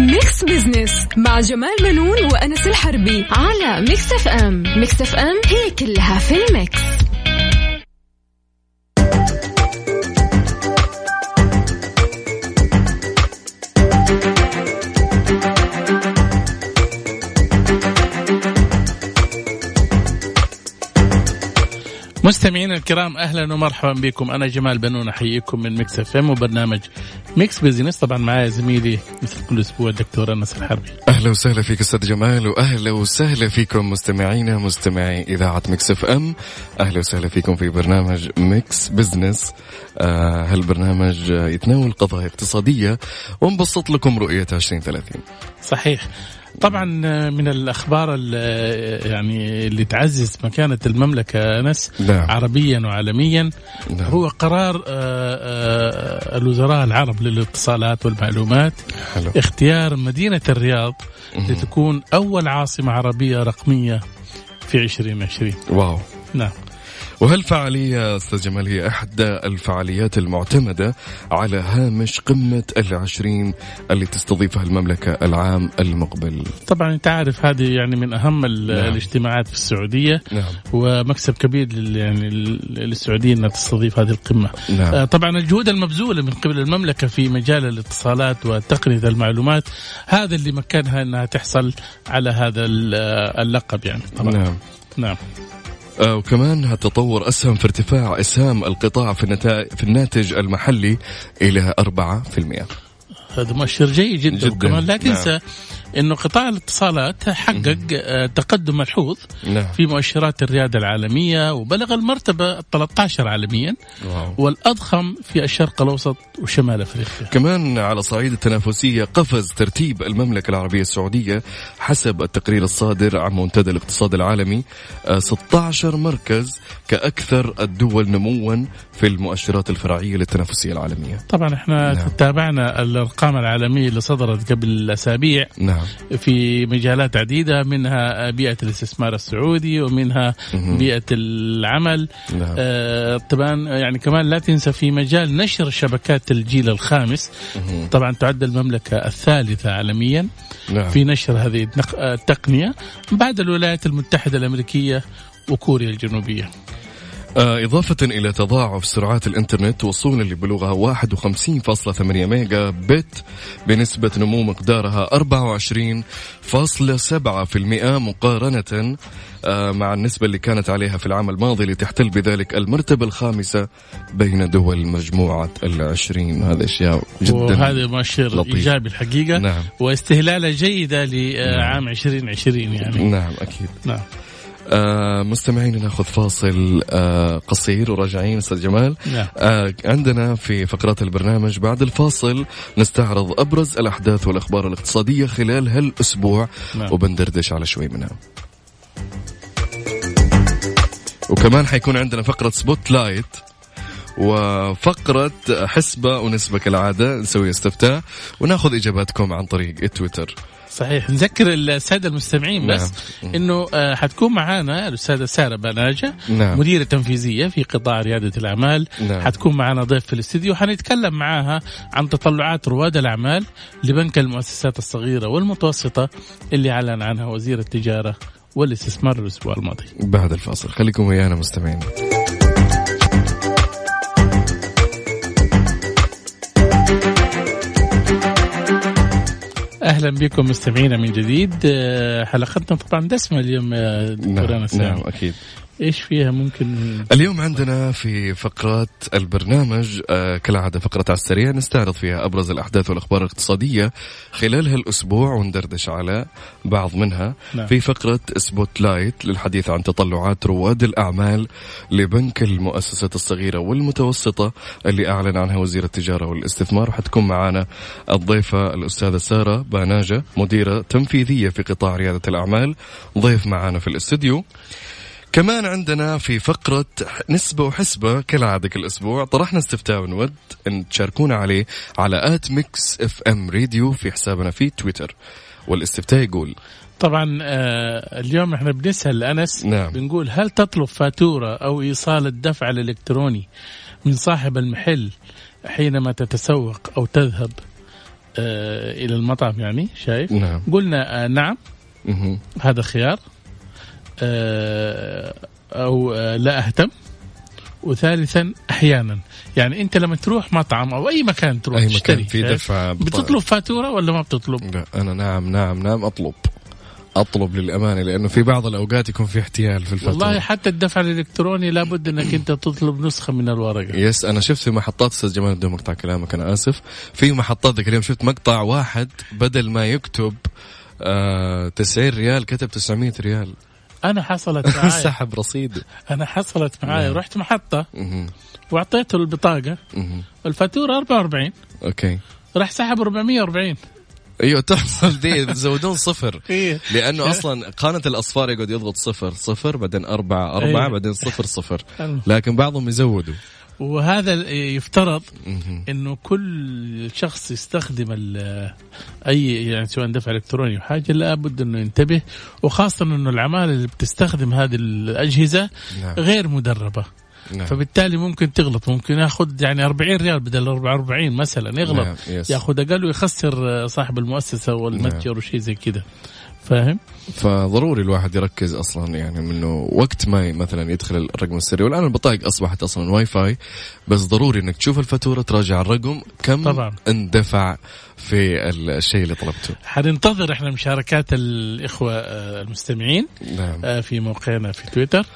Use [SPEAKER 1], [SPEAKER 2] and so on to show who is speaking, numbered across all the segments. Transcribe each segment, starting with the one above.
[SPEAKER 1] Mix Business مع جمال بنون وأنس الحربي على Mix FM. Mix FM هي كلها في ال mix.
[SPEAKER 2] مستمعينا الكرام أهلا ومرحبا بكم. أنا جمال بنون أحييكم من Mix FM وبرنامج Mix Business طبعا معايا زميلي. مثل كل أسبوع الدكتور أنس الحربي.
[SPEAKER 3] أهلا وسهلا فيك أستاذ جمال واهلا وسهلا فيكم مستمعينا مستمعي إذاعة Mix FM أهلا وسهلا فيكم في برنامج Mix Business آه هالبرنامج يتناول قضايا اقتصادية ونبسط لكم رؤية 2030
[SPEAKER 2] صحيح. طبعا من الأخبار اللي يعني اللي تعزز مكانة المملكة أنس
[SPEAKER 3] نعم.
[SPEAKER 2] عربيا وعالميا.
[SPEAKER 3] نعم.
[SPEAKER 2] هو قرار آه، آه، الوزراء العرب للاتصالات والمعلومات.
[SPEAKER 3] حلو.
[SPEAKER 2] اختيار مدينة الرياض لتكون أول عاصمة عربية رقمية في 2020
[SPEAKER 3] واو.
[SPEAKER 2] نعم.
[SPEAKER 3] وهالفعالية أستاذ جمال هي إحدى الفعاليات المعتمدة على هامش قمة العشرين اللي تستضيفها المملكة العام المقبل
[SPEAKER 2] طبعا أنت عارف هذه يعني من ال-
[SPEAKER 3] نعم.
[SPEAKER 2] الاجتماعات في السعودية
[SPEAKER 3] نعم
[SPEAKER 2] ومكسب كبير لل يعني لل- للسعوديه إنها تستضيف هذه القمة.
[SPEAKER 3] نعم.
[SPEAKER 2] آه، طبعا الجهود المبذولة من قبل المملكة في مجال الاتصالات وتقنيه المعلومات هذا اللي مكنها إنها تحصل على هذا آه، اللقب يعني طبعا.
[SPEAKER 3] نعم
[SPEAKER 2] نعم.
[SPEAKER 3] آه، وكمان هتطور أسهم في ارتفاع أسهام القطاع في النتائج في الناتج المحلي إلى 4%
[SPEAKER 2] هذا مؤشر جيد جدا,
[SPEAKER 3] جداً.
[SPEAKER 2] وكمان لا
[SPEAKER 3] نعم.
[SPEAKER 2] إنه قطاع الاتصالات حقق آه، تقدم ملحوظ
[SPEAKER 3] نعم
[SPEAKER 2] في مؤشرات الريادة العالمية وبلغ المرتبة 13 عالميا
[SPEAKER 3] واو.
[SPEAKER 2] والأضخم في الشرق الأوسط وشمال أفريقيا.
[SPEAKER 3] كمان على صعيد التنافسية قفز ترتيب المملكة العربية السعودية حسب التقرير الصادر عن منتدى الاقتصاد العالمي آه، 16 مركز كأكثر الدول نموا في المؤشرات الفرعية للتنافسية العالمية
[SPEAKER 2] طبعا إحنا
[SPEAKER 3] نعم.
[SPEAKER 2] تابعنا الأرقام العالمية اللي صدرت قبل أسابيع
[SPEAKER 3] نعم
[SPEAKER 2] في مجالات عديدة منها بيئة الاستثمار السعودي ومنها
[SPEAKER 3] مهم.
[SPEAKER 2] بيئة العمل.
[SPEAKER 3] نعم.
[SPEAKER 2] آه طبعا يعني كمان لا تنسى في مجال نشر شبكات الجيل الخامس.
[SPEAKER 3] مهم.
[SPEAKER 2] طبعا تعد المملكة الثالثة عالميا
[SPEAKER 3] نعم.
[SPEAKER 2] في نشر هذه النق- التقنية بعد الولايات المتحدة الأمريكية وكوريا الجنوبية.
[SPEAKER 3] آه، إضافة إلى تضاعف سرعات الإنترنت وصولا لبلوغها 51.8 ميجا بت بنسبة نمو مقدارها 24.7% مقارنة آه، مع النسبة اللي كانت عليها في العام الماضي لتحتل بذلك المرتبة الخامسة بين دول مجموعة العشرين. هذا أشياء جدا
[SPEAKER 2] وهذا مؤشر
[SPEAKER 3] لطيف.
[SPEAKER 2] إيجابي الحقيقة
[SPEAKER 3] نعم.
[SPEAKER 2] واستهلاله جيدة لعام 2020 يعني.
[SPEAKER 3] نعم أكيد.
[SPEAKER 2] نعم.
[SPEAKER 3] آه مستمعين ناخذ فاصل آه قصير وراجعين أستاذ جمال.
[SPEAKER 2] نعم.
[SPEAKER 3] آه عندنا في فقرات البرنامج بعد الفاصل نستعرض أبرز الأحداث والأخبار الاقتصادية خلال هالأسبوع
[SPEAKER 2] نعم.
[SPEAKER 3] وبندردش على شوي منها. وكمان حيكون عندنا فقرة spotlight وفقرة حسبة ونسبة كالعادة نسوي استفتاء وناخذ إجاباتكم عن طريق التويتر
[SPEAKER 2] صحيح. نذكر السادة المستمعين بس
[SPEAKER 3] نعم.
[SPEAKER 2] إنه آه، حتكون معانا الأستاذة سارة بناجة
[SPEAKER 3] نعم.
[SPEAKER 2] مديرة تنفيذية في قطاع ريادة الأعمال.
[SPEAKER 3] نعم.
[SPEAKER 2] حتكون معنا ضيف في الاستديو. حنتكلم معاها عن تطلعات رواد الأعمال لبنك المؤسسات الصغيرة والمتوسطة اللي أعلن عنها وزير التجارة والاستثمار الأسبوع الماضي.
[SPEAKER 3] بعد الفاصل. خليكم ويانا مستمعين.
[SPEAKER 2] أهلا بكم مستمعينا من جديد. آه، حلقتنا طبعا دسمة اليوم يا دكتور
[SPEAKER 3] نعم, نعم أكيد.
[SPEAKER 2] إيش فيها ممكن
[SPEAKER 3] اليوم عندنا في فقرات البرنامج آه كالعادة فقرة على السريع نستعرض فيها أبرز الأحداث والأخبار الاقتصادية خلال هالأسبوع وندردش على بعض منها.
[SPEAKER 2] نعم.
[SPEAKER 3] في فقرة spotlight للحديث عن تطلعات رواد الأعمال لبنك المؤسسات الصغيرة والمتوسطة اللي أعلن عنها وزير التجارة والاستثمار. وحتكون معنا الضيفة الأستاذة سارة باناجة مديرة تنفيذية في قطاع ريادة الأعمال. ضيف معنا في الاستديو كمان عندنا في فقرة نسبة وحسبة كالعادة كل أسبوع طرحنا استفتاء ونود أن تشاركونا عليه على at Mix FM Radio في حسابنا في تويتر. والاستفتاء يقول
[SPEAKER 2] طبعا آه، اليوم إحنا بنسأل أنس
[SPEAKER 3] نعم.
[SPEAKER 2] بنقول هل تطلب فاتورة أو إيصال الدفع الإلكتروني من صاحب المحل حينما تتسوق أو تذهب آه إلى المطعم يعني شايف؟
[SPEAKER 3] نعم.
[SPEAKER 2] قلنا آه نعم.
[SPEAKER 3] مهم.
[SPEAKER 2] هذا خيار. أو آه لا أهتم. وثالثا أحيانا. يعني أنت لما تروح مطعم أو أي مكان تروح
[SPEAKER 3] أي مكان
[SPEAKER 2] تشتري
[SPEAKER 3] في بطاقة.
[SPEAKER 2] بتطلب فاتورة ولا ما بتطلب؟
[SPEAKER 3] لا أنا نعم نعم نعم أطلب. أطلب للأمانة لأنه في بعض الأوقات يكون في احتيال في الفاتورة.
[SPEAKER 2] والله حتى الدفع الإلكتروني لابد أنك أنت تطلب نسخة من الورقة.
[SPEAKER 3] yes أنا شفت في محطات أستاذ جمال بدون مقطع كلامك أنا آسف. في محطات ذاك اليوم شفت مقطع واحد بدل ما يكتب آه 90 ريال كتب 900 ريال.
[SPEAKER 2] أنا حصلت معي
[SPEAKER 3] سحب رصيد.
[SPEAKER 2] أنا حصلت معي
[SPEAKER 3] نعم.
[SPEAKER 2] رحت محطة. وأعطيته
[SPEAKER 3] البطاقة.
[SPEAKER 2] الفاتورة 44
[SPEAKER 3] okay.
[SPEAKER 2] راح سحب 440
[SPEAKER 3] أيوه تحصل دي بتزودون صفر.
[SPEAKER 2] إيه.
[SPEAKER 3] لأنه أصلا قانه الأصفار يقعد يضغط صفر صفر بعدين أربعة أربعة
[SPEAKER 2] إيه.
[SPEAKER 3] بعدين صفر صفر. لكن بعضهم يزودوا.
[SPEAKER 2] وهذا يفترض. إنه كل شخص يستخدم أي يعني سواء دفع إلكتروني أو حاجة لابد إنه ينتبه وخاصة إنه العمالة اللي بتستخدم هذه الأجهزة
[SPEAKER 3] نعم.
[SPEAKER 2] غير مدربة
[SPEAKER 3] نعم.
[SPEAKER 2] فبالتالي ممكن تغلط ممكن ياخذ يعني 40 ريال بدل 44 مثلا يغلط
[SPEAKER 3] نعم.
[SPEAKER 2] ياخذ أقل ويخسر صاحب المؤسسة والمتجر وشيء زي كذا فاهم؟
[SPEAKER 3] فضروري الواحد يركز أصلا يعني منه وقت ما مثلا يدخل الرقم السري والآن البطايق أصبحت أصلا واي فاي بس ضروري إنك تشوف الفاتورة تراجع الرقم كم
[SPEAKER 2] طبعاً.
[SPEAKER 3] اندفع في الشيء اللي طلبته.
[SPEAKER 2] حننتظر إحنا مشاركات الإخوة آه، المستمعين
[SPEAKER 3] نعم.
[SPEAKER 2] آه، في موقعنا في تويتر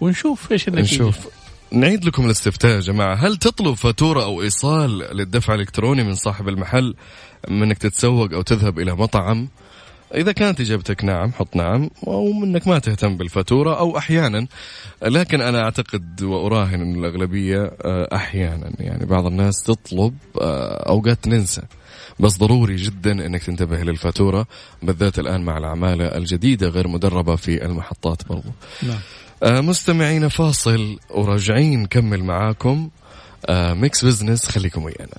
[SPEAKER 2] ونشوف إيش النتيجة.
[SPEAKER 3] نشوف. نعيد لكم الاستفتاء يا جماعة. هل تطلب فاتورة أو إيصال للدفع الإلكتروني من صاحب المحل منك تتسوق أو تذهب إلى مطعم؟ إذا كانت إجابتك نعم حط نعم أو منك ما تهتم بالفاتورة أو أحيانا لكن أنا أعتقد وأراهن أن الأغلبية آه، أحيانا يعني بعض الناس تطلب آه، أوقات ننسى بس ضروري جدا إنك تنتبه للفاتورة بالذات الآن مع العماله الجديدة غير مدربة في المحطات برضو.
[SPEAKER 2] نعم.
[SPEAKER 3] آه، مستمعينا فاصل وراجعين نكمل معاكم. آه، Mix Business خليكم ويانا.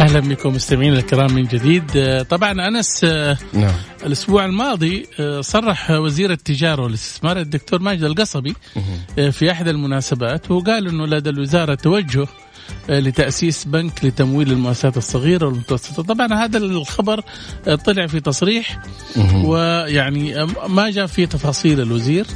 [SPEAKER 2] أهلا بكم مستمعينا الكرام من جديد. آه، طبعا أنس آه،
[SPEAKER 3] نعم.
[SPEAKER 2] الأسبوع الماضي آه، صرح وزير التجارة والاستثمار الدكتور ماجد القصبي في أحد المناسبات وقال إنه لدى الوزارة توجه لتأسيس بنك لتمويل المؤسسات الصغيرة والمتوسطة. طبعا هذا الخبر آه، طلع في تصريح. ويعني آه، ما جاء في تفاصيل الوزير.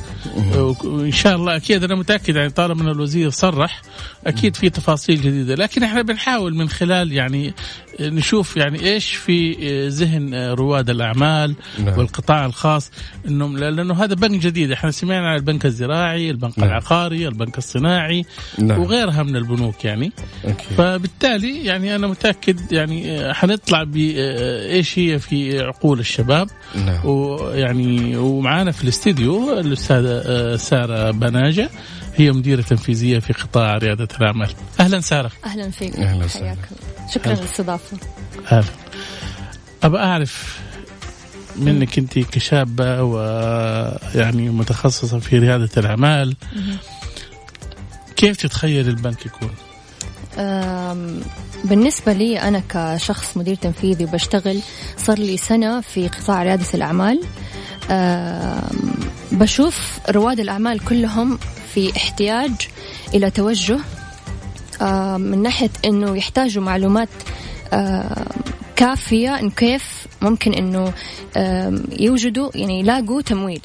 [SPEAKER 2] آه، وإن شاء الله أكيد أنا متأكد يعني طالما إن الوزير صرح أكيد في تفاصيل جديدة. لكن إحنا بنحاول من خلال يعني نشوف يعني إيش في ذهن رواد الأعمال
[SPEAKER 3] نعم.
[SPEAKER 2] والقطاع الخاص. إنهم لأنه هذا بنك جديد. إحنا سمعنا عن البنك الزراعي البنك
[SPEAKER 3] نعم.
[SPEAKER 2] العقاري البنك الصناعي
[SPEAKER 3] نعم.
[SPEAKER 2] وغيرها من البنوك يعني.
[SPEAKER 3] أوكي.
[SPEAKER 2] فبالتالي يعني أنا متأكد يعني آه، حنطلع بايش هي في عقول الشباب.
[SPEAKER 3] نعم.
[SPEAKER 2] ويعني ومعانا في الاستديو الأستاذة آه، سارة بناجة. هي مديرة تنفيذية في قطاع ريادة الأعمال. أهلا سارة.
[SPEAKER 4] أهلا فيك.
[SPEAKER 3] أهلا.
[SPEAKER 4] شكرا
[SPEAKER 2] أهلا.
[SPEAKER 4] للاستضافه
[SPEAKER 2] أهلا. ابى أعرف منك أنت كشابة ويعني متخصصة في ريادة الأعمال. كيف تتخيل البنك يكون؟
[SPEAKER 4] بالنسبة لي أنا كشخص مدير تنفيذي وبشتغل صار لي سنة في قطاع ريادة الأعمال. بشوف رواد الأعمال كلهم في احتياج إلى توجه. من ناحية أنه يحتاجوا معلومات كافية إن كيف ممكن أنه يوجدوا يعني يلاقوا تمويل.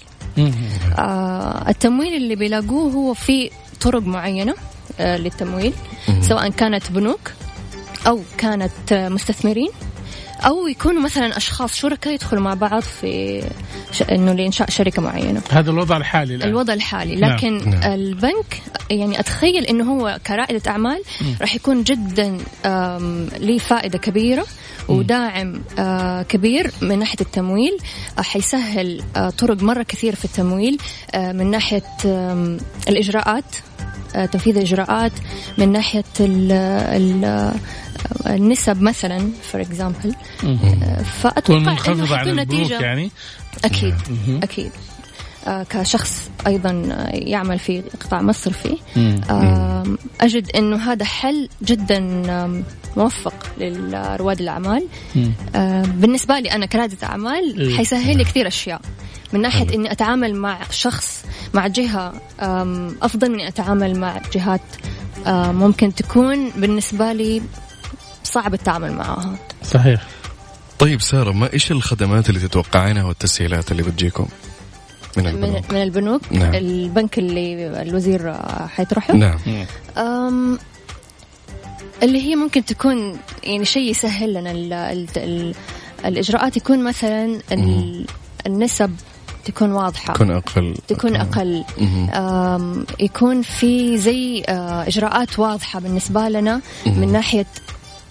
[SPEAKER 4] آه، التمويل اللي بيلاقوه هو في طرق معينة. للتمويل سواء كانت بنوك أو كانت آه، مستثمرين أو يكونوا مثلا أشخاص شركاء يدخلوا مع بعض في ش... إنه لإنشاء شركة معينة.
[SPEAKER 2] هذا الوضع الحالي الآن.
[SPEAKER 4] الوضع الحالي.
[SPEAKER 2] نعم.
[SPEAKER 4] لكن
[SPEAKER 3] نعم.
[SPEAKER 4] البنك يعني أتخيل إنه هو كرائدة أعمال راح يكون جدا آم، ليه فائدة كبيرة وداعم آه، كبير من ناحية التمويل. آه، حيسهل آه، طرق مرة كثير في التمويل آه، من الإجراءات. آه، تنفيذ الإجراءات من ناحية ال ال النسب مثلا for example
[SPEAKER 2] تكون
[SPEAKER 4] فأتوقع
[SPEAKER 2] إنه عن
[SPEAKER 4] نتيجة
[SPEAKER 2] يعني؟
[SPEAKER 4] أكيد
[SPEAKER 2] مهم.
[SPEAKER 4] أكيد. آه، كشخص أيضا آه، يعمل في قطاع مصرفي
[SPEAKER 2] مم.
[SPEAKER 4] أجد إنه هذا حل جدا موفق لرواد الأعمال.
[SPEAKER 2] مم.
[SPEAKER 4] آه، بالنسبة لي أنا كرائده أعمال
[SPEAKER 2] إيه.
[SPEAKER 4] حيسهل لي كثير أشياء. من ناحية
[SPEAKER 3] حلو.
[SPEAKER 4] إني أتعامل مع شخص مع جهة أفضل من أتعامل مع جهات أم، ممكن تكون بالنسبة لي صعب التعامل معها
[SPEAKER 2] صحيح
[SPEAKER 3] طيب سارة ما إيش الخدمات اللي تتوقعينها والتسهيلات اللي بتجيكم من
[SPEAKER 4] من,
[SPEAKER 3] البنوك؟
[SPEAKER 4] من البنوك
[SPEAKER 3] نعم.
[SPEAKER 4] البنك اللي الوزير آه، حيطرحه
[SPEAKER 3] نعم
[SPEAKER 4] أم اللي هي ممكن تكون يعني شيء يسهل لنا ال ال ال الإجراءات يكون مثلا ال النسب تكون واضحة.
[SPEAKER 3] تكون أقل.
[SPEAKER 4] تكون أقل. يكون في زي آه، إجراءات واضحة بالنسبة لنا من ناحية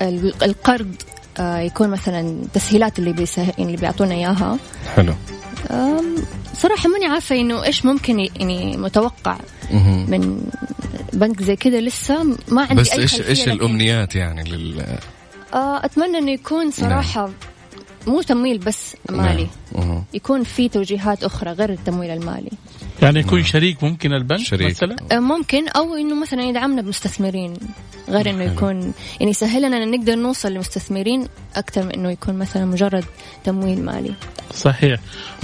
[SPEAKER 4] ال- القرض. آه، يكون مثلا تسهيلات اللي يعني اللي بيعطونا إياها.
[SPEAKER 3] حلو.
[SPEAKER 4] أم، صراحة ماني عارفة إنه إيش ممكن يعني متوقع
[SPEAKER 3] مهم.
[SPEAKER 4] من بنك زي كذا لسه. ما عندي
[SPEAKER 3] بس إيش
[SPEAKER 4] إيش
[SPEAKER 3] الأمنيات يعني لل؟
[SPEAKER 4] آه، أتمنى إنه يكون صراحة مو تمويل بس مالي
[SPEAKER 3] نعم. مهم.
[SPEAKER 4] يكون في توجيهات أخرى غير التمويل المالي
[SPEAKER 2] يعني يكون شريك ممكن البنك
[SPEAKER 3] شريك.
[SPEAKER 2] مثلا؟
[SPEAKER 4] آه، ممكن. أو إنه مثلا يدعمنا بمستثمرين غير إنه يكون يعني يسهل لنا إن نقدر نوصل لمستثمرين أكثر من إنه يكون مثلا مجرد تمويل مالي.
[SPEAKER 2] صحيح.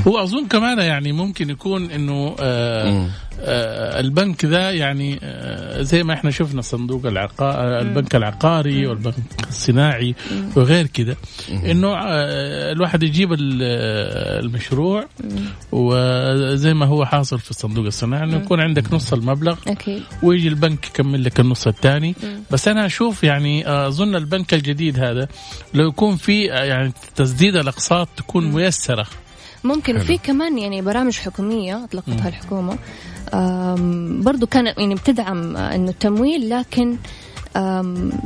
[SPEAKER 2] هو أظن كمان يعني ممكن يكون إنه آه. آه البنك ذا يعني آه زي ما إحنا شفنا صندوق العقار البنك العقاري والبنك الصناعي وغير كده. إنه آه الواحد يجيب ال- آه، المشروع وزي ما هو حاصل في الصندوق الصناعي إنه يكون عندك نص المبلغ
[SPEAKER 4] أكيد.
[SPEAKER 2] ويجي البنك يكمل لك النص الثاني. بس أنا أشوف يعني آه، أظن البنك الجديد هذا لو يكون في آه، يعني تسديد الأقساط تكون ميسرة.
[SPEAKER 4] ممكن. في كمان يعني برامج حكومية أطلقتها الحكومة. آم، برضو كانت يعني بتدعم آه، إنه التمويل لكن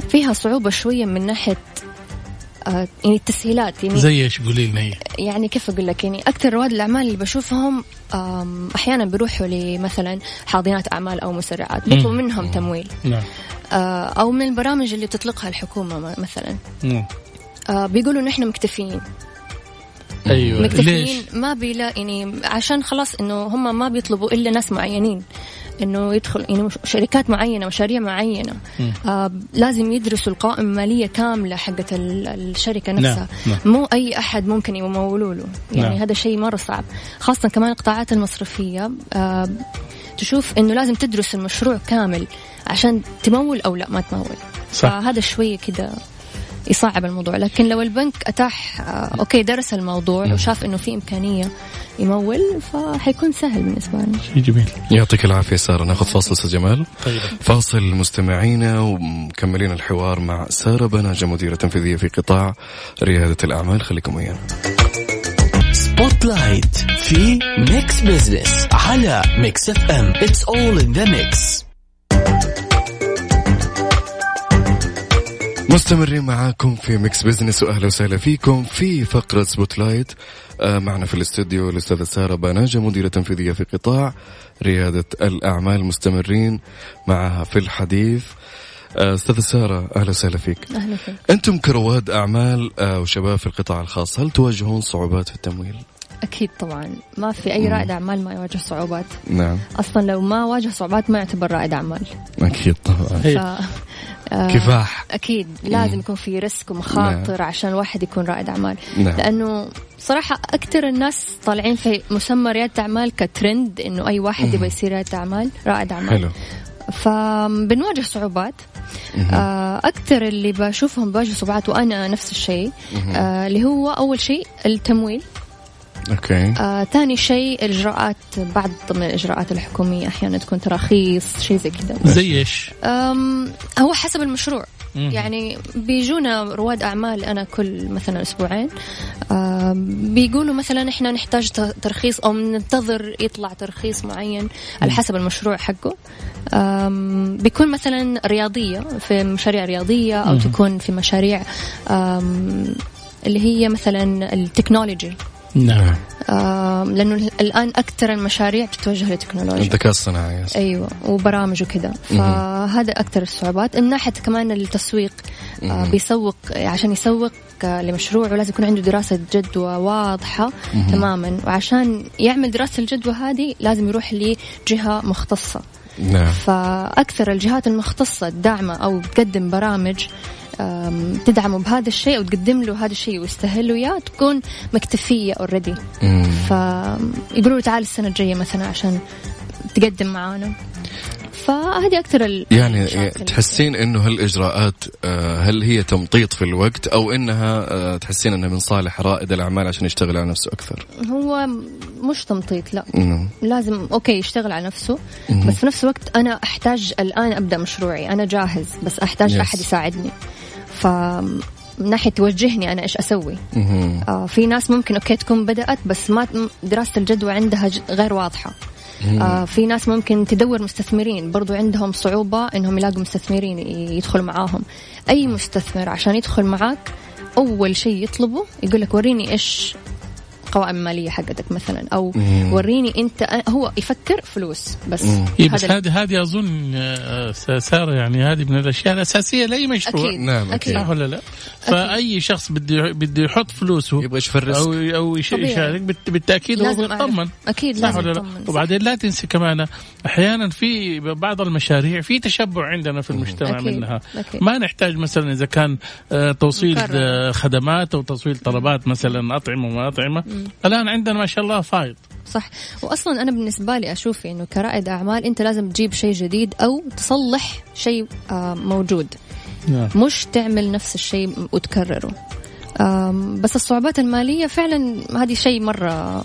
[SPEAKER 4] فيها صعوبة شوية من ناحية آه، يعني التسهيلات يعني
[SPEAKER 2] زي إيش؟ قولي لنا هي
[SPEAKER 4] يعني كيف أقول لك؟ يعني أكثر رواد الأعمال اللي بشوفهم أحيانا بيروحوا لمثلا حاضنات أعمال أو مسرعات بيطلبوا منهم تمويل.
[SPEAKER 2] نعم.
[SPEAKER 4] آه، أو من البرامج اللي بتطلقها الحكومة مثلا.
[SPEAKER 2] مم.
[SPEAKER 4] آه، بيقولوا نحن مكتفيين.
[SPEAKER 2] أيوه. ليش؟
[SPEAKER 4] مكتفيين ما بيلا يعني عشان خلاص إنه هم ما بيطلبوا إلا ناس معينين. إنه يدخل يعني شركات معينة مشاريع معينة. آه لازم يدرسوا القوائم المالية كاملة حقت ال- الشركة نفسها.
[SPEAKER 2] نعم.
[SPEAKER 4] مو أي أحد ممكن يمولوا له. يعني
[SPEAKER 2] نعم.
[SPEAKER 4] هذا شيء مرة صعب. خاصة كمان القطاعات المصرفية. آه تشوف إنه لازم تدرس المشروع كامل عشان تمول أو لا ما تمول.
[SPEAKER 2] صح.
[SPEAKER 4] فهذا شوية كده يصعب الموضوع لكن لو البنك أتاح آه، أوكي درس الموضوع وشاف إنه في إمكانية يمول فحيكون سهل بالنسبة لنا.
[SPEAKER 2] شيء جميل.
[SPEAKER 3] يعطيك العافية سارة. ناخذ فاصل أستاذ جمال.
[SPEAKER 2] طيب.
[SPEAKER 3] فاصل مستمعينا ومكملين الحوار مع سارة بناجة مديرة تنفيذية في قطاع ريادة الأعمال. خليكم ويانا.
[SPEAKER 5] سبوت لايت في ميكس بزنس على ميكس اف ام اتس اول ان ذا ميكس
[SPEAKER 3] مستمرين معاكم في Mix Business وأهلا وسهلا فيكم في فقرة spotlight آه، معنا في الاستوديو الأستاذة سارة بناجة مديرة تنفيذية في قطاع ريادة الأعمال. مستمرين معها في الحديث. آه، أستاذة سارة أهلا وسهلا فيك.
[SPEAKER 4] أهلا فيك
[SPEAKER 3] أنتم كرواد أعمال آه، وشباب في القطاع الخاص هل تواجهون صعوبات في التمويل؟
[SPEAKER 4] أكيد طبعا. ما في أي رائد أعمال ما يواجه صعوبات.
[SPEAKER 3] نعم.
[SPEAKER 4] أصلا لو ما واجه صعوبات ما يعتبر رائد أعمال.
[SPEAKER 3] أكيد طبعا.
[SPEAKER 4] ف... آه،
[SPEAKER 3] كفاح.
[SPEAKER 4] أكيد. لازم يكون في ريسك ومخاطر عشان الواحد يكون رائد أعمال.
[SPEAKER 3] نعم.
[SPEAKER 4] لأنه صراحة أكثر الناس طالعين في مسمى ريادة أعمال كترند إنه أي واحد يبغى يصير رائد أعمال رائد أعمال.
[SPEAKER 3] حلو.
[SPEAKER 4] فبنواجه صعوبات. آه، أكثر اللي بشوفهم بواجهوا صعوبات وأنا نفس الشيء آه، اللي هو أول شيء التمويل.
[SPEAKER 3] أوكي.
[SPEAKER 4] آه، ثاني شيء الاجراءات بعض من الإجراءات الحكومية أحيانا تكون تراخيص شيء زي كذا.
[SPEAKER 2] زي
[SPEAKER 4] إيش؟ هو حسب المشروع.
[SPEAKER 2] مم.
[SPEAKER 4] يعني بيجونا رواد أعمال أنا كل مثلا أسبوعين. أم، بيقولوا مثلا إحنا نحتاج ترخيص أو ننتظر يطلع ترخيص معين على حسب المشروع حقه. أم، بيكون مثلا رياضية في مشاريع رياضية أو تكون في مشاريع أم، اللي هي مثلا التكنولوجي.
[SPEAKER 2] نعم.
[SPEAKER 4] آم، لأنه الآن أكثر المشاريع بتتوجه للتكنولوجيا
[SPEAKER 3] الذكاء الصناعي.
[SPEAKER 4] أيوه وبرامج وكذا. فهذا أكثر الصعوبات. من ناحية كمان التسويق آه بيسوق عشان يسوق آه، لمشروعه لازم يكون عنده دراسة جدوى واضحة تماما. وعشان يعمل دراسة الجدوى هذه لازم يروح لجهة مختصة.
[SPEAKER 3] نعم.
[SPEAKER 4] فأكثر الجهات المختصة الداعمة أو بتقدم برامج تدعمه بهذا الشيء أو تقدم له هذا الشيء ويستاهل له اياه تكون مكتفية already
[SPEAKER 3] مم.
[SPEAKER 4] فيقولوا له تعال السنة الجاية مثلا عشان تقدم معانا فهذه أكثر ال-
[SPEAKER 3] يعني. تحسين إنه هالإجراءات آه، هل هي تمطيط في الوقت أو إنها آه، تحسين إنها من صالح رائد الأعمال عشان يشتغل على نفسه أكثر؟
[SPEAKER 4] هو مش تمطيط لا
[SPEAKER 3] مم.
[SPEAKER 4] لازم okay يشتغل على نفسه بس في نفس الوقت أنا أحتاج الآن أبدأ مشروعي أنا جاهز بس أحتاج
[SPEAKER 3] Yes.
[SPEAKER 4] أحد يساعدني ف من ناحية توجهني أنا إيش
[SPEAKER 3] أسوي.
[SPEAKER 4] آه في ناس ممكن أوكي تكون بدأت بس ما دراسة الجدوى عندها غير واضحة. آه في ناس ممكن تدور مستثمرين برضو عندهم صعوبة إنهم يلاقوا مستثمرين يدخلوا معاهم. أي مستثمر عشان يدخل معاك أول شيء يطلبه يقول لك وريني إيش القوائم المالية حقتك مثلا أو
[SPEAKER 3] مم.
[SPEAKER 4] وريني أنت هو يفكر فلوس بس.
[SPEAKER 2] إيه بس هذه هذه أظن آه، سارة يعني هذه من الأشياء الأساسية لأي مشروع
[SPEAKER 4] أكيد
[SPEAKER 3] نعم، أكيد.
[SPEAKER 2] صح ولا لا؟ فأي شخص بده بده يحط فلوسه
[SPEAKER 3] يبغى يشوف الريسك
[SPEAKER 2] أو
[SPEAKER 4] أو.
[SPEAKER 2] يشارك بالت- بالتأكيد هو
[SPEAKER 4] لازم أعرف.
[SPEAKER 2] يطمن
[SPEAKER 4] أكيد
[SPEAKER 2] صح
[SPEAKER 4] لازم
[SPEAKER 2] ولا لا؟ وبعدين لا تنسي كمان أحيانا في بعض المشاريع في تشبع عندنا في المجتمع
[SPEAKER 4] أكيد.
[SPEAKER 2] منها
[SPEAKER 4] أكيد.
[SPEAKER 2] ما نحتاج مثلا إذا كان آه، توصيل
[SPEAKER 4] مكرر.
[SPEAKER 2] آه، خدمات أو توصيل طلبات مثلا أطعمة وما أطعمة الآن عندنا ما شاء الله فايض.
[SPEAKER 4] صح. واصلا أنا بالنسبة لي أشوف إنه كرائد أعمال أنت لازم تجيب شيء جديد أو تصلح شيء آه، موجود.
[SPEAKER 2] نعم.
[SPEAKER 4] مش تعمل نفس الشيء وتكرره. بس الصعوبات المالية فعلا هذه شيء مرة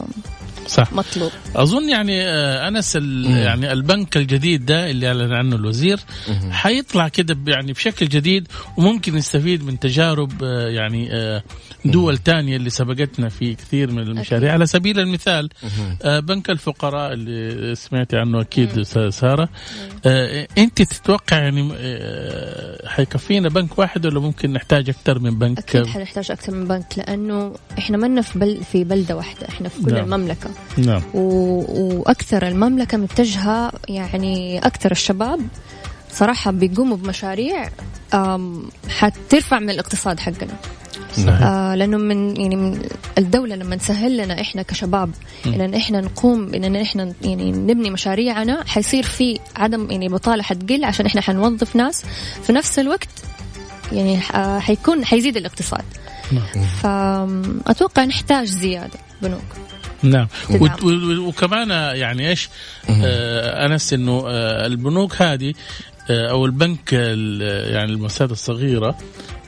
[SPEAKER 2] صح.
[SPEAKER 4] مطلوب.
[SPEAKER 2] أظن يعني آه، أنس يعني البنك الجديد ده اللي أعلن عنه الوزير حيطلع كده يعني بشكل جديد وممكن نستفيد من تجارب آه، يعني آه، دول تانية اللي سبقتنا في كثير من المشاريع. على سبيل المثال بنك الفقراء اللي سمعتي عنه أكيد سارة. أنت تتوقع يعني حيكفينا بنك واحد ولا ممكن نحتاج أكثر من بنك؟
[SPEAKER 4] أكيد حنحتاج أكثر من بنك لأنه إحنا منا في بل في بلدة واحدة إحنا في كل
[SPEAKER 2] نعم.
[SPEAKER 4] المملكة.
[SPEAKER 2] نعم.
[SPEAKER 4] و... وأكثر المملكة متجهة يعني أكثر الشباب صراحة بيقوموا بمشاريع حترفع من الاقتصاد حقنا.
[SPEAKER 2] صحيح
[SPEAKER 4] آه لأنه من يعني من الدولة لما تسهل لنا إحنا كشباب إن إحنا نقوم إن إحنا يعني نبني مشاريعنا حيصير في عدم يعني بطالة حتقل عشان إحنا حنوظف ناس. في نفس الوقت يعني حيكون حيزيد الاقتصاد.
[SPEAKER 2] نعم.
[SPEAKER 4] فاتوقع نحتاج زيادة بنوك.
[SPEAKER 2] نعم. وكمان يعني إيش؟ آه أنس إنه آه البنوك هذه آه أو البنك ال- يعني المؤسسات الصغيرة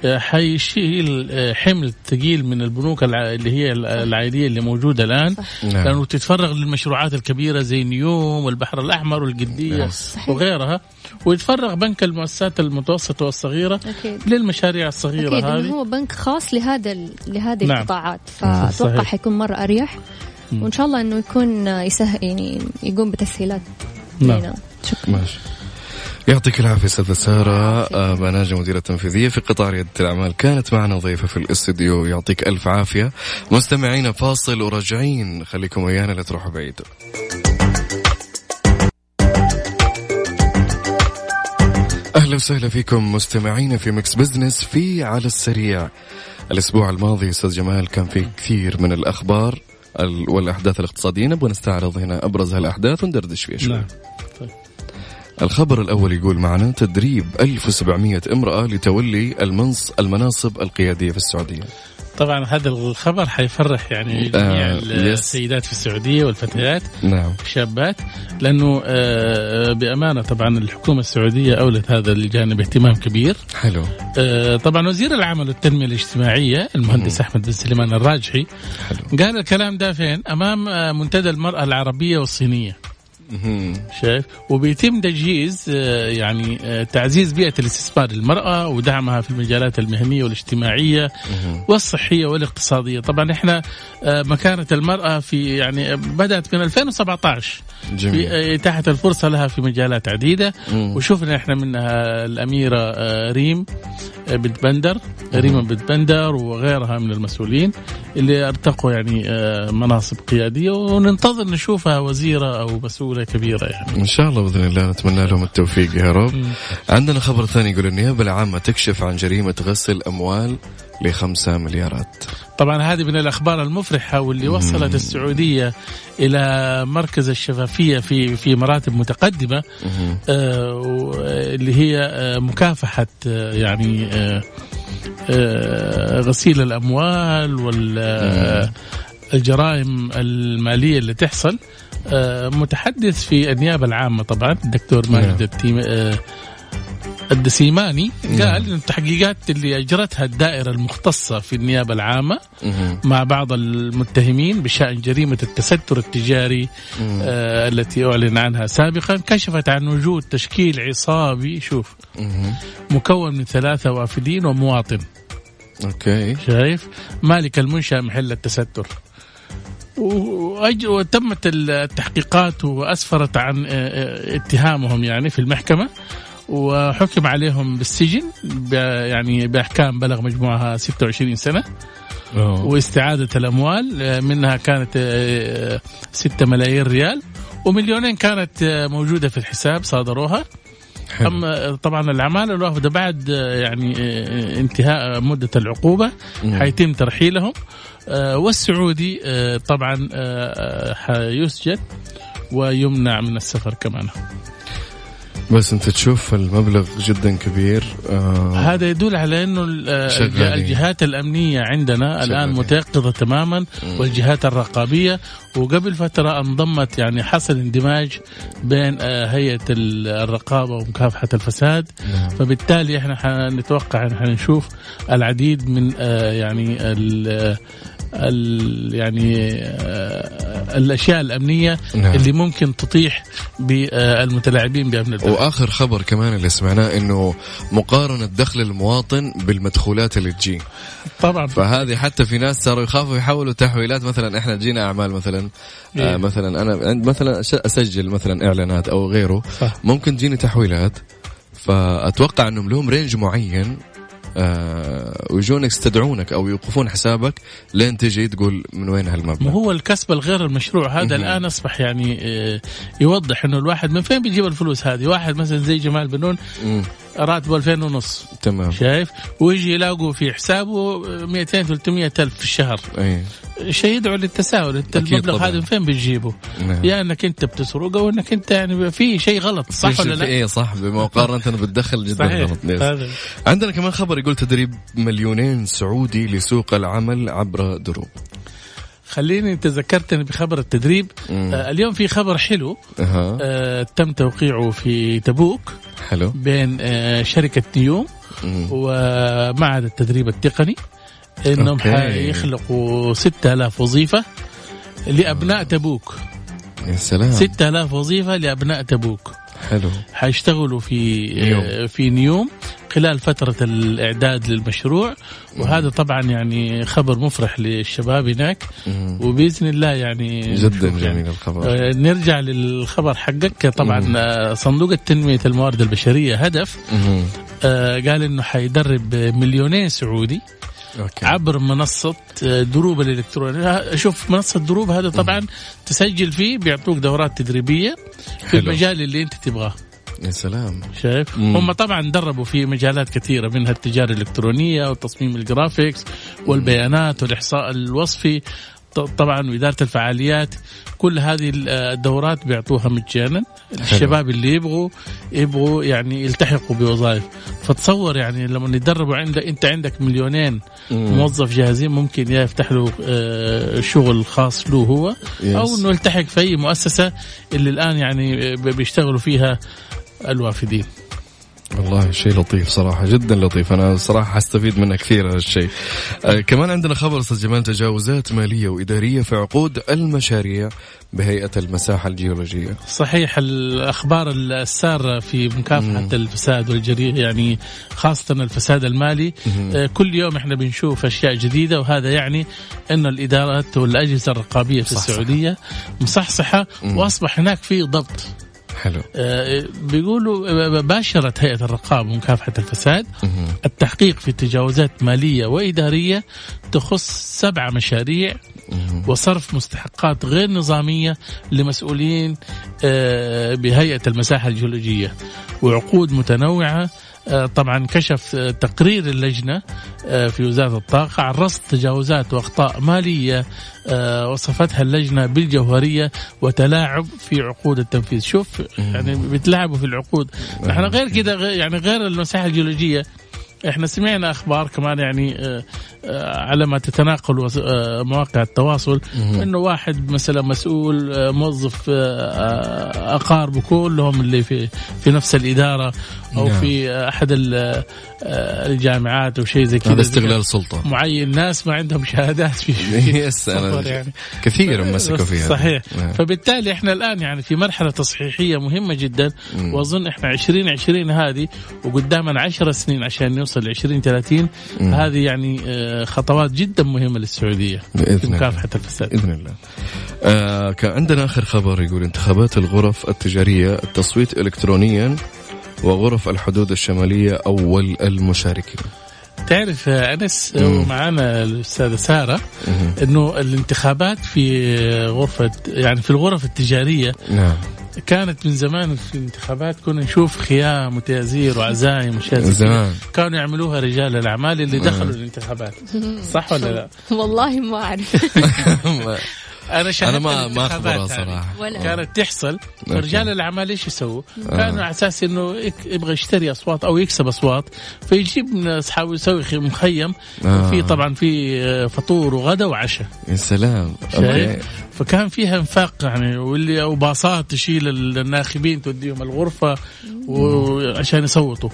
[SPEAKER 2] آه حيشيل آه حمل ثقيل من البنوك اللي هي الع- العائليه اللي موجودة الآن.
[SPEAKER 3] نعم.
[SPEAKER 2] لأنه تتفرغ للمشروعات الكبيرة زي نيوم والبحر الأحمر والقدية
[SPEAKER 4] صحيح.
[SPEAKER 2] وغيرها. ويتفرغ بنك المؤسسات المتوسطة والصغيرة
[SPEAKER 4] أكيد.
[SPEAKER 2] للمشاريع الصغيرة
[SPEAKER 4] أكيد إنه
[SPEAKER 2] هذه.
[SPEAKER 4] هو بنك خاص لهذا لهذه
[SPEAKER 2] نعم.
[SPEAKER 4] القطاعات.
[SPEAKER 2] فأتوقع.
[SPEAKER 4] حيكون مرة أريح. وإن شاء الله إنه يكون يسهل يعني يقوم بتسهيلات
[SPEAKER 2] نعم.
[SPEAKER 4] لنا. شكرا.
[SPEAKER 3] ماشي. يعطيك العافية أستاذة سارة آه، بناجة مديرة تنفيذية في قطاع ريادة الأعمال. كانت معنا ضيفة في الاستديو. يعطيك ألف عافية. مستمعينا فاصل وراجعين. خليكم ويانا لا تروحوا بعيد. أهلا وسهلا فيكم مستمعينا في Mix Business في على السريع. الأسبوع الماضي أستاذ جمال كان في كثير من الأخبار. ال- والأحداث الاقتصادية. نبغى نستعرض هنا أبرز هالأحداث وندردش فيها شوي.
[SPEAKER 2] نعم.
[SPEAKER 3] الخبر الأول يقول معنا تدريب 1700 امرأة لتولي المنص المناصب القيادية في السعودية.
[SPEAKER 2] طبعا هذا الخبر حيفرح يعني جميع
[SPEAKER 3] آه،.
[SPEAKER 2] السيدات في السعودية والفتيات
[SPEAKER 3] نعم
[SPEAKER 2] الشابات لأنه آه، بأمانة طبعا الحكومة السعودية أولت هذا الجانب اهتمام كبير
[SPEAKER 3] حلو
[SPEAKER 2] آه، طبعا وزير العمل والتنمية الاجتماعية المهندس أحمد بن سليمان الراجحي
[SPEAKER 3] حلو
[SPEAKER 2] قال الكلام ده فين؟ أمام آه، منتدى المرأة العربية
[SPEAKER 3] والصينية.
[SPEAKER 2] شايف وبيتم تجهيز آه، يعني آه، تعزيز بيئة الاستثمار للمرأة ودعمها في المجالات المهنية والاجتماعية والصحية والاقتصادية. طبعا إحنا آه، مكانة المرأة في يعني بدأت من 2017 في
[SPEAKER 3] جميل.
[SPEAKER 2] اتاحه الفرصة لها في مجالات عديدة.
[SPEAKER 3] مم.
[SPEAKER 2] وشفنا إحنا منها الأميرة آه، ريم بنت بندر ريما بنت بندر وغيرها من المسؤولين اللي أرتقوا يعني مناصب قيادية. وننتظر نشوفها وزيرة أو مسؤوله كبيرة يعني.
[SPEAKER 3] إن شاء الله بإذن الله نتمنى لهم التوفيق يا رب.
[SPEAKER 2] مم.
[SPEAKER 3] عندنا خبر ثاني يقول النيابة العامة تكشف عن جريمة غسل أموال لخمسة مليارات.
[SPEAKER 2] طبعا هذه من الأخبار المفرحة واللي وصلت السعودية إلى مركز الشفافية في في مراتب متقدمة
[SPEAKER 3] مهم.
[SPEAKER 2] آه، اللي هي آه، مكافحة آه، يعني آه، آه، غسيل الأموال والجرائم المالية اللي تحصل. آه، متحدث في النيابة العامة طبعا الدكتور ماجد التيم آه، الدسيماني. قال إن التحقيقات اللي أجرتها الدائرة المختصة في النيابة
[SPEAKER 3] العامة.
[SPEAKER 2] مع بعض المتهمين بشأن جريمة التستر التجاري آه التي أعلن عنها سابقا كشفت عن وجود تشكيل عصابي شوف. مكون من ثلاثة وافدين ومواطن.
[SPEAKER 3] أوكي.
[SPEAKER 2] شايف؟ مالك المنشأ محل التستر. وتمت التحقيقات وأسفرت عن آه، آه، اتهامهم يعني في المحكمة وحكم عليهم بالسجن يعني بأحكام بلغ مجموعها 26 سنة
[SPEAKER 3] أوه.
[SPEAKER 2] واستعادة الأموال آه، منها كانت آه، 6 ملايين ريال ومليونين كانت موجودة في الحساب صادروها
[SPEAKER 3] حلو.
[SPEAKER 2] أما طبعا العماله الوافده بعد آه، يعني آه، انتهاء مدة
[SPEAKER 3] العقوبة.
[SPEAKER 2] حيتم ترحيلهم آه، والسعودي آه، طبعا آه، آه، حيسجن ويمنع من السفر كمان
[SPEAKER 3] بس انت تشوف المبلغ جدا كبير آه
[SPEAKER 2] هذا يدل على
[SPEAKER 3] إنه.
[SPEAKER 2] الجهات الأمنية عندنا الآن
[SPEAKER 3] شغالين.
[SPEAKER 2] متيقظة تماما والجهات الرقابية وقبل فترة انضمت يعني حصل اندماج بين آه، هيئة ال- الرقابة ومكافحة الفساد
[SPEAKER 3] نعم.
[SPEAKER 2] فبالتالي إحنا حنتوقع إن حنشوف العديد من آه، يعني يعني آه، الأشياء الأمنية
[SPEAKER 3] نعم.
[SPEAKER 2] اللي ممكن تطيح بالمتلاعبين بأمن الدولة
[SPEAKER 3] وآخر خبر كمان اللي سمعناه إنه مقارنة دخل المواطن بالمدخولات اللي تجي
[SPEAKER 2] طبعا
[SPEAKER 3] فهذه حتى في ناس صاروا يخافوا يحولوا تحويلات مثلا إحنا تجينا أعمال مثلا آه
[SPEAKER 2] إيه.
[SPEAKER 3] مثلا أنا مثلا أسجل مثلا إعلانات أو غيره
[SPEAKER 2] صح.
[SPEAKER 3] ممكن تجيني تحويلات فأتوقع إنهم لهم رينج معين آه ويجون يستدعونك أو يوقفون حسابك لين تجي تقول من وين
[SPEAKER 2] ما
[SPEAKER 3] هالمبلغ
[SPEAKER 2] هو الكسب الغير المشروع هذا. الآن أصبح يعني آه، يوضح إنه الواحد من فين بيجيب الفلوس هذه واحد مثلا زي جمال بنون. راتبه 2000 ونص.
[SPEAKER 3] تمام.
[SPEAKER 2] شايف؟ ويجي يلاقوا في حسابه 200 300 ألف في الشهر.
[SPEAKER 3] أي.
[SPEAKER 2] شيء يدعو للتساؤل. انت المبلغ. هذا من فين بتجيبه
[SPEAKER 3] نعم.
[SPEAKER 2] يا إنك أنت بتسرق أو انك أنت يعني في شيء غلط صح ولا لا؟
[SPEAKER 3] إيه صح. بمقارنة بالدخل جدا
[SPEAKER 2] صحيح.
[SPEAKER 3] غلط. عندنا كمان خبر يقول تدريب مليونين سعودي لسوق العمل عبر دروب.
[SPEAKER 2] خليني انت ذكرتني بخبر التدريب. آه اليوم في خبر حلو. آه تم توقيعه في تبوك.
[SPEAKER 3] حلو.
[SPEAKER 2] بين آه شركة نيوم. ومعهد التدريب التقني
[SPEAKER 3] إنهم.
[SPEAKER 2] حيخلقوا 6000 وظيفة لأبناء تبوك.
[SPEAKER 3] يا سلام.
[SPEAKER 2] 6000 وظيفة لأبناء تبوك.
[SPEAKER 3] حلو.
[SPEAKER 2] حيشتغلوا في
[SPEAKER 3] نيوم.
[SPEAKER 2] آه، في نيوم خلال فترة الإعداد للمشروع. وهذا طبعا يعني خبر مفرح للشباب هناك. وبإذن الله يعني
[SPEAKER 3] جدا
[SPEAKER 2] يعني.
[SPEAKER 3] جميل الخبر.
[SPEAKER 2] آه، نرجع للخبر حقك. طبعا صندوق التنمية الموارد البشرية هدف. آه، قال إنه حيدرب مليونين سعودي.
[SPEAKER 3] okay.
[SPEAKER 2] عبر منصة آه، دروب الإلكترونية. شوف منصة دروب هذا طبعا تسجل فيه بيعطوك دورات تدريبية في
[SPEAKER 3] حلو.
[SPEAKER 2] المجال اللي أنت تبغاه.
[SPEAKER 3] يا سلام.
[SPEAKER 2] شايف؟
[SPEAKER 3] مم.
[SPEAKER 2] هم طبعا دربوا في مجالات كثيرة منها التجارة الإلكترونية وتصميم ال graphics والبيانات والإحصاء الوصفي. طبعا وإدارة الفعاليات كل هذه ال- الدورات بيعطوها مجانا الشباب اللي يبغوا يبغوا يعني يلتحقوا بوظائف فتصور يعني لما يتدربوا عندك انت عندك مليونين. موظف جاهزين ممكن يا يفتح له آه، شغل خاص له هو. أو إنه يلتحق في أي مؤسسة اللي الآن يعني بيشتغلوا فيها الوافدين
[SPEAKER 3] والله شيء لطيف صراحة جدا لطيف. أنا صراحة حستفيد منه كثير هذا الشيء. آه كمان عندنا خبر أستاذ جمال تجاوزات مالية وإدارية في عقود المشاريع بهيئة المساحة الجيولوجية.
[SPEAKER 2] صحيح الأخبار السارة في مكافحة الفساد والجريمه يعني خاصة الفساد المالي. آه، كل يوم إحنا بنشوف أشياء جديدة وهذا يعني إن الإدارات والأجهزة الرقابية في
[SPEAKER 3] مصحصحة.
[SPEAKER 2] السعودية مصحصحة وأصبح هناك في ضبط.
[SPEAKER 3] حلو
[SPEAKER 2] آه، بيقولوا آه، باشرت هيئة الرقابة ومكافحه الفساد. التحقيق في تجاوزات مالية وإدارية تخص سبع مشاريع. وصرف مستحقات غير نظامية لمسؤولين آه، بهيئة المساحة الجيولوجية وعقود متنوعة آه، طبعا كشف آه، تقرير اللجنة آه، في وزارة الطاقة عن رصد تجاوزات وأخطاء مالية آه، وصفتها اللجنة بالجوهرية وتلاعب في عقود التنفيذ. شوف يعني بيتلاعبوا في العقود. نحن غير كده يعني غير المساحة الجيولوجية. إحنا سمعنا أخبار كمان يعني آه، آه، على ما تتناقل آه، مواقع التواصل إنه واحد مثلا مسؤول موظف اقاربه كلهم اللي في في نفس الإدارة أو
[SPEAKER 3] نعم.
[SPEAKER 2] في أحد ال- الجامعات أو شيء زي كذا.
[SPEAKER 3] هذا استغلال سلطة.
[SPEAKER 2] معين ناس ما عندهم شهادات في,
[SPEAKER 3] يس
[SPEAKER 2] يعني.
[SPEAKER 3] كثير مسكوا فيها.
[SPEAKER 2] صحيح.
[SPEAKER 3] نعم.
[SPEAKER 2] فبالتالي إحنا الآن يعني في مرحلة تصحيحية مهمة جدا. وأظن إحنا 2020 هذه وقدامنا 10 سنين عشان نوصل ل 2030
[SPEAKER 3] مم.
[SPEAKER 2] هذه يعني آه، خطوات جدا مهمة للسعودية في
[SPEAKER 3] باذن الله
[SPEAKER 2] مكافحة الفساد
[SPEAKER 3] بإذن الله. آه كان عندنا آخر خبر يقول انتخابات الغرف التجارية التصويت الكترونيا وغرف الحدود الشمالية أول المشاركين.
[SPEAKER 2] تعرف يا أنس
[SPEAKER 3] مم.
[SPEAKER 2] ومعنا الأستاذة
[SPEAKER 3] سارة.
[SPEAKER 2] إنه الانتخابات في غرفة يعني في الغرف التجارية
[SPEAKER 3] نعم
[SPEAKER 2] كانت من زمان في الانتخابات كنا نشوف خيام وتيازير وعزايم واشياء كذا.
[SPEAKER 3] زمان
[SPEAKER 2] كانوا يعملوها رجال الأعمال اللي دخلوا الانتخابات صح ولا لا؟
[SPEAKER 4] والله ما أعرف
[SPEAKER 2] أنا شاهدت
[SPEAKER 3] أنا ما ما
[SPEAKER 2] أخبرها.
[SPEAKER 3] صراحة
[SPEAKER 4] ولا
[SPEAKER 2] كانوا تحصل. رجال الأعمال إيش يسووا؟ كانوا على أساس إنه يبغى يشتري أصوات أو يكسب أصوات فيجيب من أصحابه يسوي خي- مخيم
[SPEAKER 3] آه.
[SPEAKER 2] في طبعا في آه، فطور وغدا وعشاء
[SPEAKER 3] يا سلام؟
[SPEAKER 2] فكان فيها انفاق يعني واللي وباصات تشيل الناخبين توديهم الغرفة وعشان يصوتوا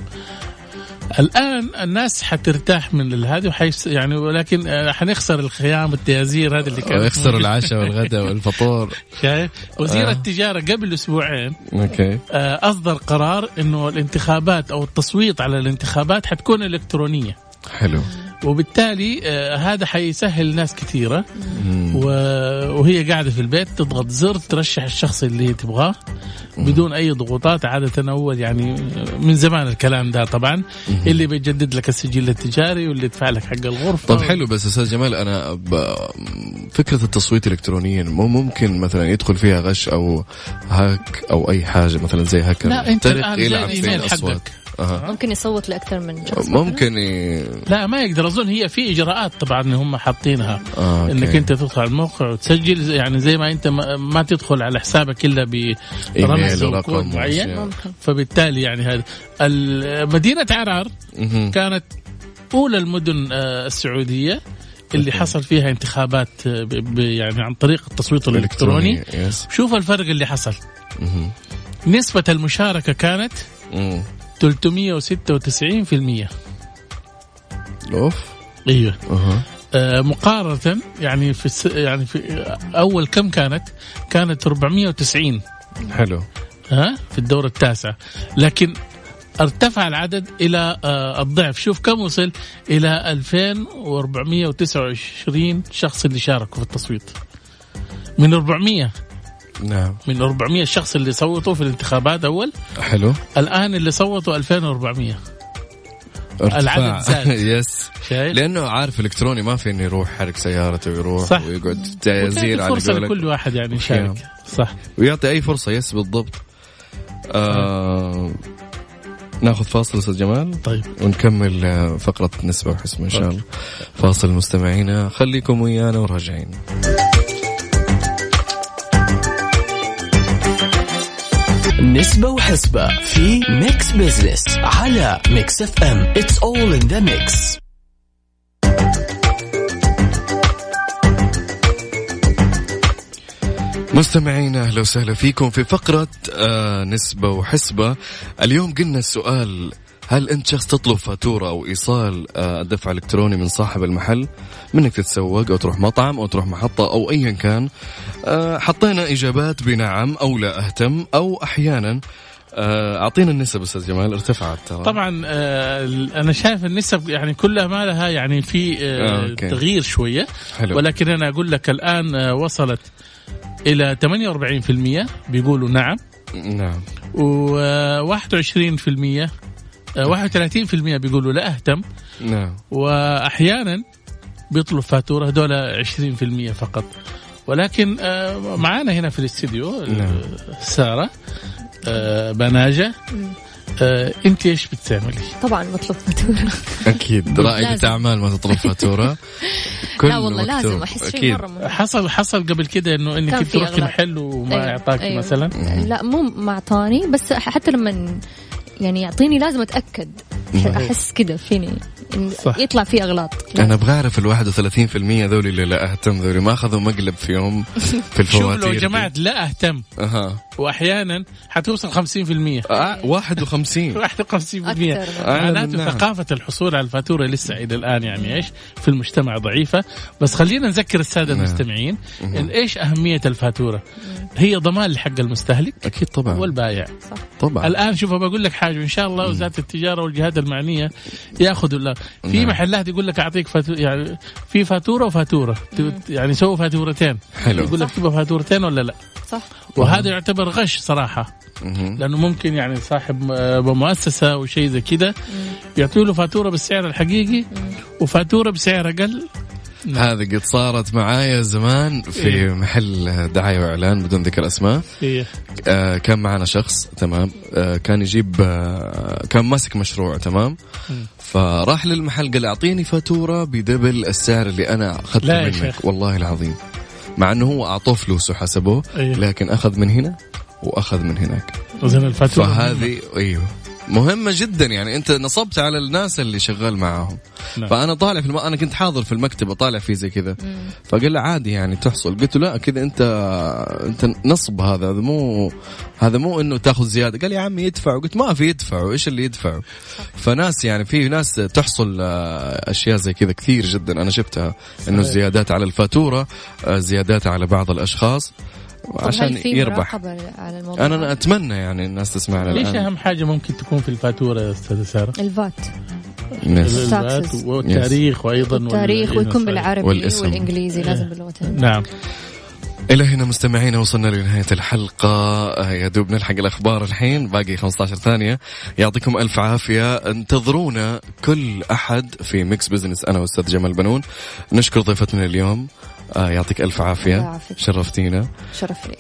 [SPEAKER 2] الآن الناس حترتاح من هذه وحيس يعني ولكن آه، حنخسر الخيام والتيازير هذه اللي كانت
[SPEAKER 3] يخسر العشاء والغداء والفطور.
[SPEAKER 2] شايف؟ وزير
[SPEAKER 3] آه.
[SPEAKER 2] التجارة قبل أسبوعين
[SPEAKER 3] أوكي.
[SPEAKER 2] آه، أصدر قرار إنه الانتخابات أو التصويت على الانتخابات حتكون إلكترونية.
[SPEAKER 3] حلو.
[SPEAKER 2] وبالتالي آه، هذا حيسهل ناس كثيرة. وهي قاعدة في البيت تضغط زر ترشح الشخص اللي تبغاه بدون أي ضغوطات عادة اول يعني من زمان الكلام ده طبعا. اللي بيجدد لك السجل التجاري واللي يدفع لك حق الغرفة.
[SPEAKER 3] طب حلو بس أستاذ جمال أنا. فكرة التصويت الكترونيا مو ممكن مثلا يدخل فيها غش أو هاك أو أي حاجة مثلا زي هاكر؟
[SPEAKER 2] لا
[SPEAKER 3] أنت
[SPEAKER 2] الآن زي
[SPEAKER 3] في
[SPEAKER 2] الايميل حقك.
[SPEAKER 4] ممكن يصوت لأكثر من شخص
[SPEAKER 3] ممكن ي...
[SPEAKER 2] لا ما يقدر. أظن هي في إجراءات طبعا هم حاطينها.
[SPEAKER 3] آه،.
[SPEAKER 2] إنك أنت تدخل على الموقع وتسجل يعني زي ما أنت ما, ما تدخل على حسابك إلا برمز
[SPEAKER 3] إيميل
[SPEAKER 2] أو
[SPEAKER 3] ورقم
[SPEAKER 2] كود معين فبالتالي يعني هذا. مدينة عرعر
[SPEAKER 3] مهم.
[SPEAKER 2] كانت أولى المدن آه، السعودية اللي حصل فيها انتخابات آه، يعني عن طريق التصويت
[SPEAKER 3] الإلكتروني.
[SPEAKER 2] شوف الفرق اللي حصل. نسبة المشاركة كانت. 396%
[SPEAKER 3] أوف.
[SPEAKER 2] إيوه.
[SPEAKER 3] أها.
[SPEAKER 2] آه، مقارنة يعني في الس... يعني في أول كم كانت؟ كانت 490
[SPEAKER 3] حلو.
[SPEAKER 2] ها؟ في الدور التاسع. لكن ارتفع العدد إلى آه، الضعف. شوف كم وصل إلى 2429 شخص اللي شاركوا في التصويت. من 400
[SPEAKER 3] نعم.
[SPEAKER 2] من 400 شخص اللي صوتوا في الانتخابات أول.
[SPEAKER 3] حلو.
[SPEAKER 2] الآن اللي صوتوا 2400
[SPEAKER 3] ارتفاع.
[SPEAKER 2] العدد زاد.
[SPEAKER 3] يس
[SPEAKER 2] شايف؟
[SPEAKER 3] لأنه عارف إلكتروني ما في انه يروح حرك سيارته ويروح
[SPEAKER 2] صح.
[SPEAKER 3] ويقعد تزير
[SPEAKER 2] وتعطي
[SPEAKER 3] على قولك.
[SPEAKER 2] لكل واحد يعني يشارك. صح.
[SPEAKER 3] ويعطي أي فرصة. yes بالضبط. آه ناخذ فاصل أستاذ جمال.
[SPEAKER 2] طيب.
[SPEAKER 3] ونكمل آه، فقرة نسبة وحسبة إن شاء الله. فاصل مستمعينا. خليكم ويانا وراجعين.
[SPEAKER 5] نسبة وحسبة في Mix Business على Mix FM it's all in the mix
[SPEAKER 3] مستمعينا أهلا وسهلا فيكم في فقرة آه نسبة وحسبة. اليوم قلنا السؤال هل أنت شخص تطلب فاتورة أو إيصال آه الدفع الإلكتروني من صاحب المحل منك تتسوق أو تروح مطعم أو تروح محطة أو ايا كان؟ آه حطينا إجابات بنعم أو لا أهتم أو أحيانا آه أعطينا النسب أستاذ جمال ارتفعت ترى.
[SPEAKER 2] طبعا آه أنا شايف النسب يعني كلها ما لها يعني في
[SPEAKER 3] آه،
[SPEAKER 2] آه. تغيير شوية.
[SPEAKER 3] حلو.
[SPEAKER 2] ولكن أنا أقول لك الآن آه وصلت إلى 48% بيقولوا نعم.
[SPEAKER 3] نعم.
[SPEAKER 2] و21% 31% بيقولوا لا أهتم
[SPEAKER 3] نعم
[SPEAKER 2] وأحيانا بيطلب فاتورة هذول 20% فقط ولكن آه، معانا هنا في الاستديو
[SPEAKER 3] نعم.
[SPEAKER 2] آه، سارة آه، بناجة آه، أنت إيش بتعملي؟
[SPEAKER 4] طبعا بطلب فاتورة
[SPEAKER 3] أكيد رائدة. أعمال ما تطلب فاتورة كل
[SPEAKER 4] لا والله
[SPEAKER 3] مكتوب.
[SPEAKER 4] لازم أحس شيء
[SPEAKER 3] أكيد.
[SPEAKER 4] مرة مهم
[SPEAKER 2] حصل حصل قبل كده إنه
[SPEAKER 4] إنك
[SPEAKER 2] رحتي
[SPEAKER 4] أغلاط.
[SPEAKER 2] محل وما
[SPEAKER 4] أيوة،
[SPEAKER 2] اعطاكي
[SPEAKER 4] أيوة.
[SPEAKER 2] مثلا
[SPEAKER 4] لا مو ما اعطاني بس حتى لما يعني يعطيني لازم أتأكد. أحس كذا فيني.
[SPEAKER 2] صح.
[SPEAKER 4] يطلع فيه أغلاط.
[SPEAKER 3] أنا أبغى أعرف ال 31% ذولي اللي لا أهتم ذولي ما أخذوا مقلب في يوم في
[SPEAKER 2] شوف
[SPEAKER 3] الفواتير
[SPEAKER 2] لو
[SPEAKER 3] دي.
[SPEAKER 2] جمعت لا أهتم
[SPEAKER 3] أها.
[SPEAKER 2] وأحيانا حتوصل 50%
[SPEAKER 3] آه 51
[SPEAKER 2] 51%
[SPEAKER 4] أكثر.
[SPEAKER 2] معناته. ثقافة الحصول على الفاتورة لسه إلى الآن يعني إيش؟ في المجتمع ضعيفة. بس خلينا نذكر السادة
[SPEAKER 3] نعم.
[SPEAKER 2] المستمعين إن إيش أهمية الفاتورة؟ هي ضمان لحق المستهلك
[SPEAKER 3] أكيد طبعا.
[SPEAKER 2] والبائع.
[SPEAKER 3] طبعا.
[SPEAKER 2] الآن شوف بقول لك حاجة إن شاء الله وزاره التجارة والجهات المعنية ياخذوا لا في
[SPEAKER 3] نعم.
[SPEAKER 2] محلات يقول لك أعطيك فاتوره يعني في فاتورة وفاتورة. يعني سووا فاتورتين.
[SPEAKER 3] حلو.
[SPEAKER 2] يقول لك تبغى فاتورتين ولا لا؟
[SPEAKER 4] صح.
[SPEAKER 2] وهذا يعتبر غش صراحة.
[SPEAKER 3] مهم.
[SPEAKER 2] لأنه ممكن يعني صاحب مؤسسة أو شيء زي كذا يعطوا له فاتورة بالسعر الحقيقي وفاتورة بسعر أقل.
[SPEAKER 3] هذه قد صارت معايا زمان في
[SPEAKER 2] إيه.
[SPEAKER 3] محل دعاية وإعلان بدون ذكر أسماء.
[SPEAKER 2] إيه.
[SPEAKER 3] آه كان معنا شخص تمام. آه كان يجيب آه كان ماسك مشروع تمام. فراح للمحل قال أعطيني فاتورة بدبل السعر اللي
[SPEAKER 2] أنا أخذته
[SPEAKER 3] منك.
[SPEAKER 2] شيخ.
[SPEAKER 3] والله العظيم. مع أنه هو أعطوه فلوس وحسبوه
[SPEAKER 2] إيه.
[SPEAKER 3] لكن أخذ من هنا وأخذ من هناك.
[SPEAKER 2] الفاتورة.
[SPEAKER 3] فهذه أيوه. مهمة جدا. يعني أنت نصبت على الناس اللي شغال معاهم.
[SPEAKER 2] نعم.
[SPEAKER 3] فأنا طالع في الم... أنا كنت حاضر في المكتب أطالع فيه زي كذا. فقال لي عادي يعني تحصل. قلت له لا كذا أنت أنت نصب هذا. هذا مو هذا مو إنه تأخذ زيادة. قال يا عمي يدفع قلت ما في يدفعوا إيش اللي يدفعوا فناس يعني في ناس تحصل آه، أشياء زي كذا كثير جدا. أنا شفتها إنه
[SPEAKER 2] صحيح.
[SPEAKER 3] زيادات على الفاتورة آه، زيادات على بعض
[SPEAKER 4] الأشخاص.
[SPEAKER 3] عشان يربح.
[SPEAKER 4] على الموضوع؟
[SPEAKER 3] أنا أنا أتمنى يعني الناس تسمعنا
[SPEAKER 2] ليش
[SPEAKER 3] الآن.
[SPEAKER 2] أهم حاجة ممكن تكون في الفاتورة يا أستاذة سارة؟
[SPEAKER 4] الفات.
[SPEAKER 2] الفات. والتاريخ وأيضا
[SPEAKER 4] التاريخ
[SPEAKER 2] إيه،
[SPEAKER 4] ويكون. بالعربي
[SPEAKER 3] والاسم.
[SPEAKER 4] والإنجليزي لازم باللغتين
[SPEAKER 2] نعم.
[SPEAKER 3] إلى هنا مستمعينا وصلنا لنهاية الحلقة. يا دوب نلحق الأخبار الحين باقي 15 ثانية. يعطيكم ألف عافية. انتظرونا كل أحد في Mix Business أنا وأستاذ جمال بنون. نشكر ضيفتنا اليوم آه، يعطيك ألف عافية. شرفتينا.
[SPEAKER 4] شرف لي